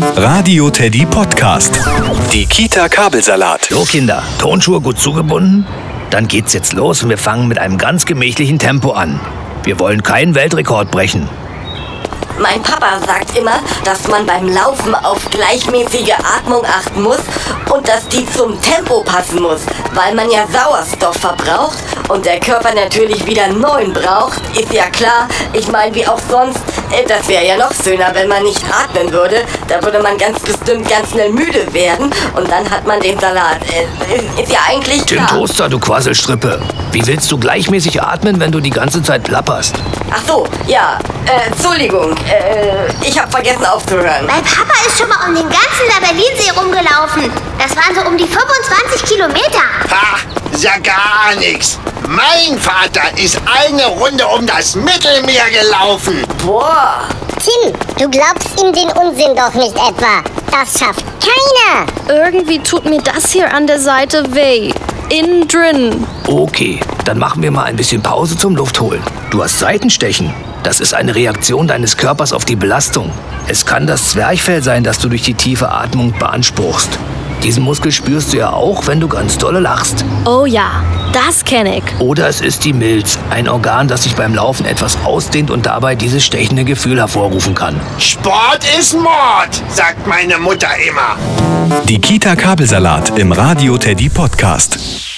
Radio Teddy Podcast. Die Kita Kabelsalat. So, Kinder, Tonschuhe gut zugebunden? Dann geht's jetzt los und wir fangen mit einem ganz gemächlichen Tempo an. Wir wollen keinen Weltrekord brechen. Mein Papa sagt immer, dass man beim Laufen auf gleichmäßige Atmung achten muss und dass die zum Tempo passen muss, weil man ja Sauerstoff verbraucht und der Körper natürlich wieder neuen braucht. Ist ja klar. Ich meine, wie auch sonst, äh, das wäre ja noch schöner, wenn man nicht atmen würde. Da würde man ganz bestimmt ganz schnell müde werden und dann hat man den Salat. Äh, Ist ja eigentlich Tim klar. Toaster, du Quasselstrippe. Wie willst du gleichmäßig atmen, wenn du die ganze Zeit plapperst? Ach so, ja. Äh, Entschuldigung, äh, ich habe vergessen aufzuhören. Mein Papa ist schon mal um den ganzen Labellinsee rumgelaufen. Das waren so um die 25 Kilometer. Ha, ist ja gar nichts. Mein Vater ist eine Runde um das Mittelmeer gelaufen. Boah. Tim, du glaubst ihm den Unsinn doch nicht etwa. Das schafft keiner. Irgendwie tut mir das hier an der Seite weh. Innen drin. Okay, dann machen wir mal ein bisschen Pause zum Luftholen. Du hast Seitenstechen. Das ist eine Reaktion deines Körpers auf die Belastung. Es kann das Zwerchfell sein, das du durch die tiefe Atmung beanspruchst. Diesen Muskel spürst du ja auch, wenn du ganz dolle lachst. Oh ja, das kenne ich. Oder es ist die Milz, ein Organ, das sich beim Laufen etwas ausdehnt und dabei dieses stechende Gefühl hervorrufen kann. Sport ist Mord, sagt meine Mutter immer. Die Kita Kabelsalat im Radio Teddy Podcast.